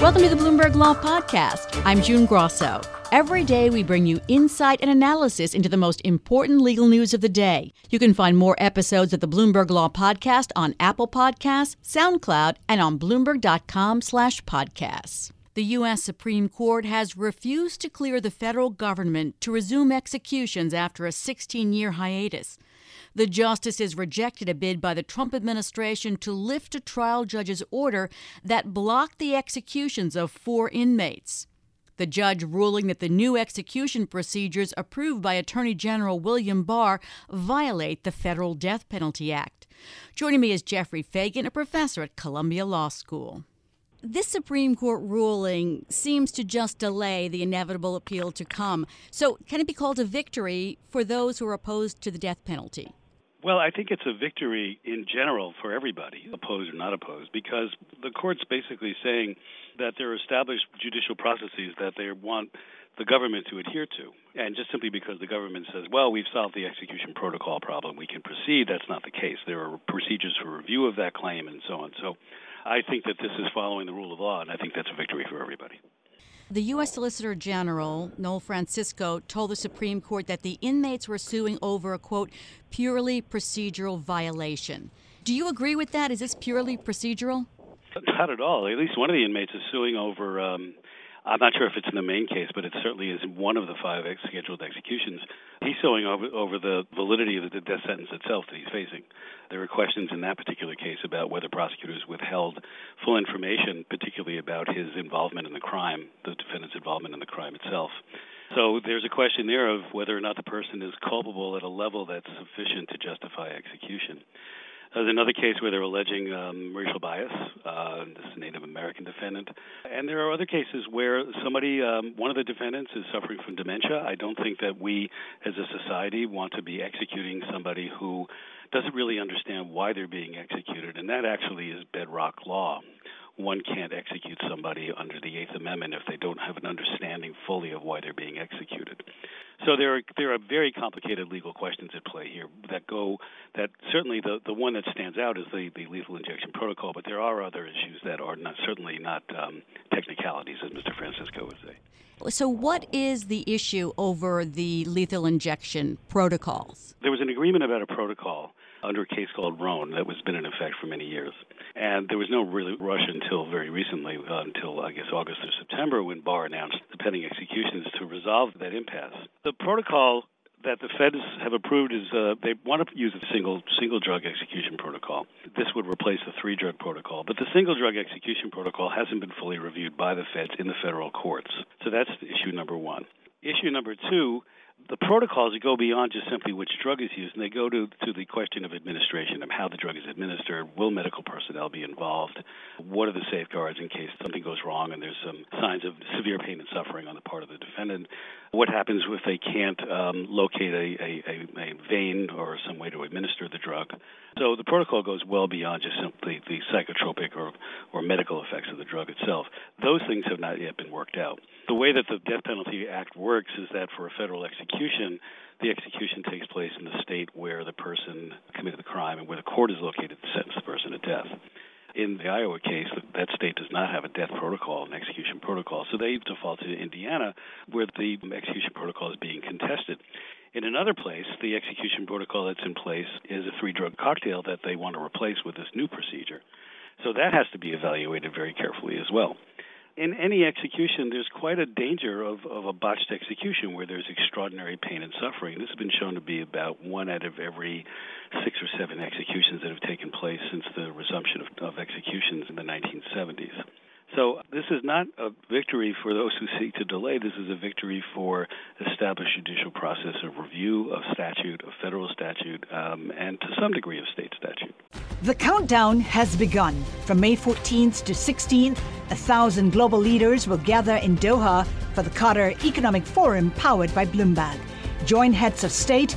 Welcome to the Bloomberg Law Podcast. I'm June Grosso. Every day, we bring you insight and analysis into the most important legal news of the day. You can find more episodes of the Bloomberg Law Podcast on Apple Podcasts, SoundCloud, and on Bloomberg.com/podcasts. The U.S. Supreme Court has refused to clear the federal government to resume executions after a 16 year hiatus. The justices rejected a bid by the Trump administration to lift a trial judge's order that blocked the executions of four inmates. The judge ruling that the new execution procedures approved by Attorney General William Barr violate the Federal Death Penalty Act. Joining me is Jeffrey Fagan, a professor at Columbia Law School. This Supreme Court ruling seems to just delay the inevitable appeal to come. So, can it be called a victory for those who are opposed to the death penalty? Well, I think it's a victory in general for everybody, opposed or not opposed, because the court's basically saying that there are established judicial processes that they want the government to adhere to. And just simply because the government says, well, we've solved the execution protocol problem, we can proceed, that's not the case. There are procedures for review of that claim and so on. So I think that this is following the rule of law, and I think that's a victory for everybody. The U.S. Solicitor General, Noel Francisco, told the Supreme Court that the inmates were suing over a, quote, purely procedural violation. Do you agree with that? Is this purely procedural? Not at all. At least one of the inmates is suing over um, I'm not sure if it's in the main case, but it certainly is one of the five ex- scheduled executions. He's suing over, over the validity of the death sentence itself that he's facing. There were questions in that particular case about whether prosecutors withheld full information, particularly about his involvement in the crime, the defendant's involvement in the crime itself. So there's a question there of whether or not the person is culpable at a level that's sufficient to justify execution. There's another case where they're alleging um, racial bias. Uh, this is a Native American defendant. And there are other cases where somebody, um, one of the defendants, is suffering from dementia. I don't think that we, as a society, want to be executing somebody who doesn't really understand why they're being executed. And that actually is bedrock law one can't execute somebody under the Eighth Amendment if they don't have an understanding fully of why they're being executed. So there are there are very complicated legal questions at play here that go that certainly the the one that stands out is the the lethal injection protocol, but there are other issues that are not certainly not um, technicalities, as Mr. Francisco would say. So, what is the issue over the lethal injection protocols? There was an agreement about a protocol under a case called Roane that was been in effect for many years. And there was no really rush until very recently, uh, until I guess August or September, when Barr announced the pending executions to resolve that impasse. The protocol that the feds have approved is uh, they want to use a single single drug execution protocol. This would replace the three drug protocol, but the single drug execution protocol hasn't been fully reviewed by the feds in the federal courts. So that's issue number one. Issue number two the protocols go beyond just simply which drug is used, and they go to, to the question of administration, of how the drug is administered. Will medical personnel be involved? What are the safeguards in case something goes wrong and there's some signs of severe pain and suffering on the part of the defendant? What happens if they can't um, locate a, a, a, vein or some way to administer the drug? So the protocol goes well beyond just simply the psychotropic or, or medical effects of the drug itself. Those things have not yet been worked out. The way that the Death Penalty Act works is that for a federal execution, the execution takes place in the state where the person committed the crime and where the court is located to sentence the person to death. In the Iowa case, that state does not have a death protocol, an execution protocol, so they default to Indiana, where the execution protocol is being contested. In another place, the execution protocol that's in place is a three drug cocktail that they want to replace with this new procedure. So that has to be evaluated very carefully as well. In any execution, there's quite a danger of, of a botched execution where there's extraordinary pain and suffering. This has been shown to be about one out of every six or seven executions that have taken place since resumption of, of executions in the 1970s. So this is not a victory for those who seek to delay. This is a victory for established judicial process of review of statute, of federal statute, um, and to some degree of state statute. The countdown has begun. From May 14th to 16th, a thousand global leaders will gather in Doha for the Qatar Economic Forum powered by Bloomberg. Join heads of state,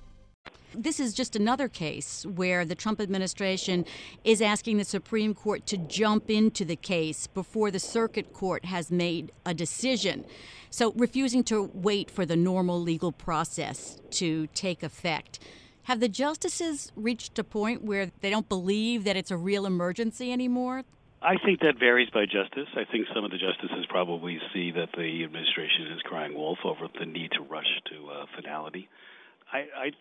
This is just another case where the Trump administration is asking the Supreme Court to jump into the case before the circuit court has made a decision. So, refusing to wait for the normal legal process to take effect. Have the justices reached a point where they don't believe that it's a real emergency anymore? I think that varies by justice. I think some of the justices probably see that the administration is crying wolf over the need to rush to uh, finality. I, I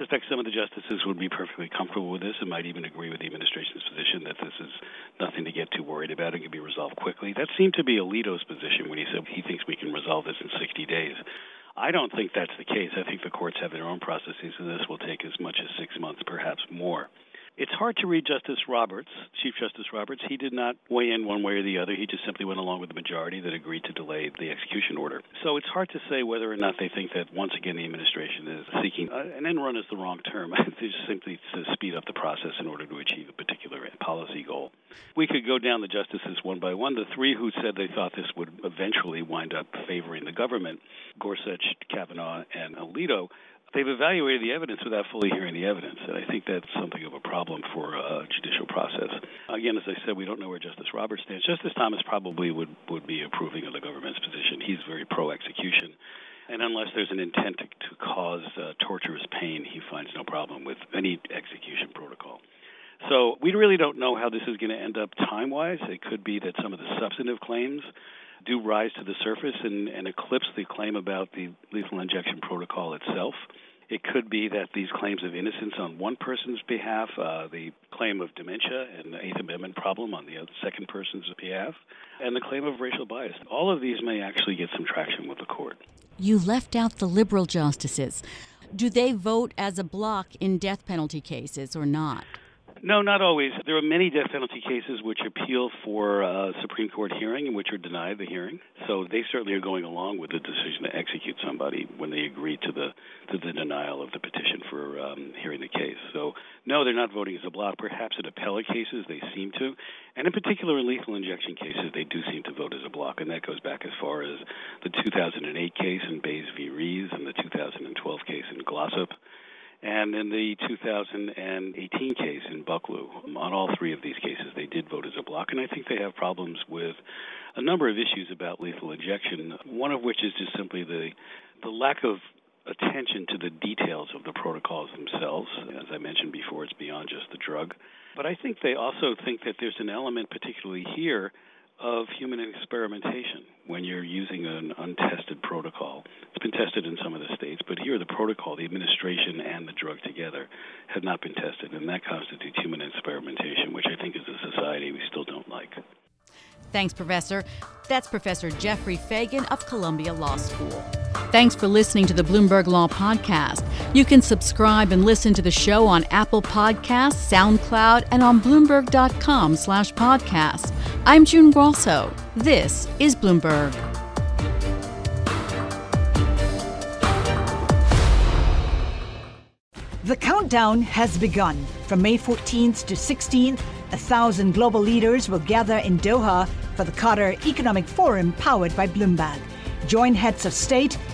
suspect some of the justices would be perfectly comfortable with this and might even agree with the administration's position that this is nothing to get too worried about. It can be resolved quickly. That seemed to be Alito's position when he said he thinks we can resolve this in 60 days. I don't think that's the case. I think the courts have their own processes, and this will take as much as six months, perhaps more. It's hard to read Justice Roberts, Chief Justice Roberts. He did not weigh in one way or the other. He just simply went along with the majority that agreed to delay the execution order. So it's hard to say whether or not they think that once again the administration is seeking uh, an end run is the wrong term. just simply to speed up the process in order to achieve a particular policy goal. We could go down the justices one by one. The three who said they thought this would eventually wind up favoring the government, Gorsuch, Kavanaugh, and Alito they've evaluated the evidence without fully hearing the evidence, and I think that's something of a problem for a judicial process. Again, as I said, we don't know where Justice Roberts stands. Justice Thomas probably would would be approving of the government's position. He's very pro-execution, and unless there's an intent to, to cause uh, torturous pain, he finds no problem with any execution protocol. So we really don't know how this is going to end up time-wise. It could be that some of the substantive claims do rise to the surface and, and eclipse the claim about the lethal injection protocol itself. It could be that these claims of innocence on one person's behalf, uh, the claim of dementia and the Eighth Amendment problem on the second person's behalf, and the claim of racial bias. All of these may actually get some traction with the court. You left out the liberal justices. Do they vote as a block in death penalty cases or not? No, not always. There are many death penalty cases which appeal for a Supreme Court hearing and which are denied the hearing. So they certainly are going along with the decision to execute somebody when they agree to the to the denial of the petition for um, hearing the case. So no, they're not voting as a block. Perhaps in appellate cases they seem to, and in particular in lethal injection cases they do seem to vote as a block, and that goes back as far as the 2008 case in Baze v. Rees and the 2012 case in Glossip and in the 2018 case in Bucklew, on all three of these cases, they did vote as a block, and I think they have problems with a number of issues about lethal injection. One of which is just simply the the lack of attention to the details of the protocols themselves. As I mentioned before, it's beyond just the drug. But I think they also think that there's an element, particularly here, of human experimentation when you're using an untested protocol. It's been tested in some of the states, but here the protocol, the administration and the drug together, have not been tested, and that constitutes human experimentation, which I think is a society we still don't like. Thanks, Professor. That's Professor Jeffrey Fagan of Columbia Law School. Thanks for listening to the Bloomberg Law Podcast. You can subscribe and listen to the show on Apple Podcasts, SoundCloud, and on Bloomberg.com slash podcast. I'm June Grosso. This is Bloomberg. The countdown has begun. From May 14th to 16th, a thousand global leaders will gather in Doha for the Qatar Economic Forum powered by Bloomberg. Join heads of state,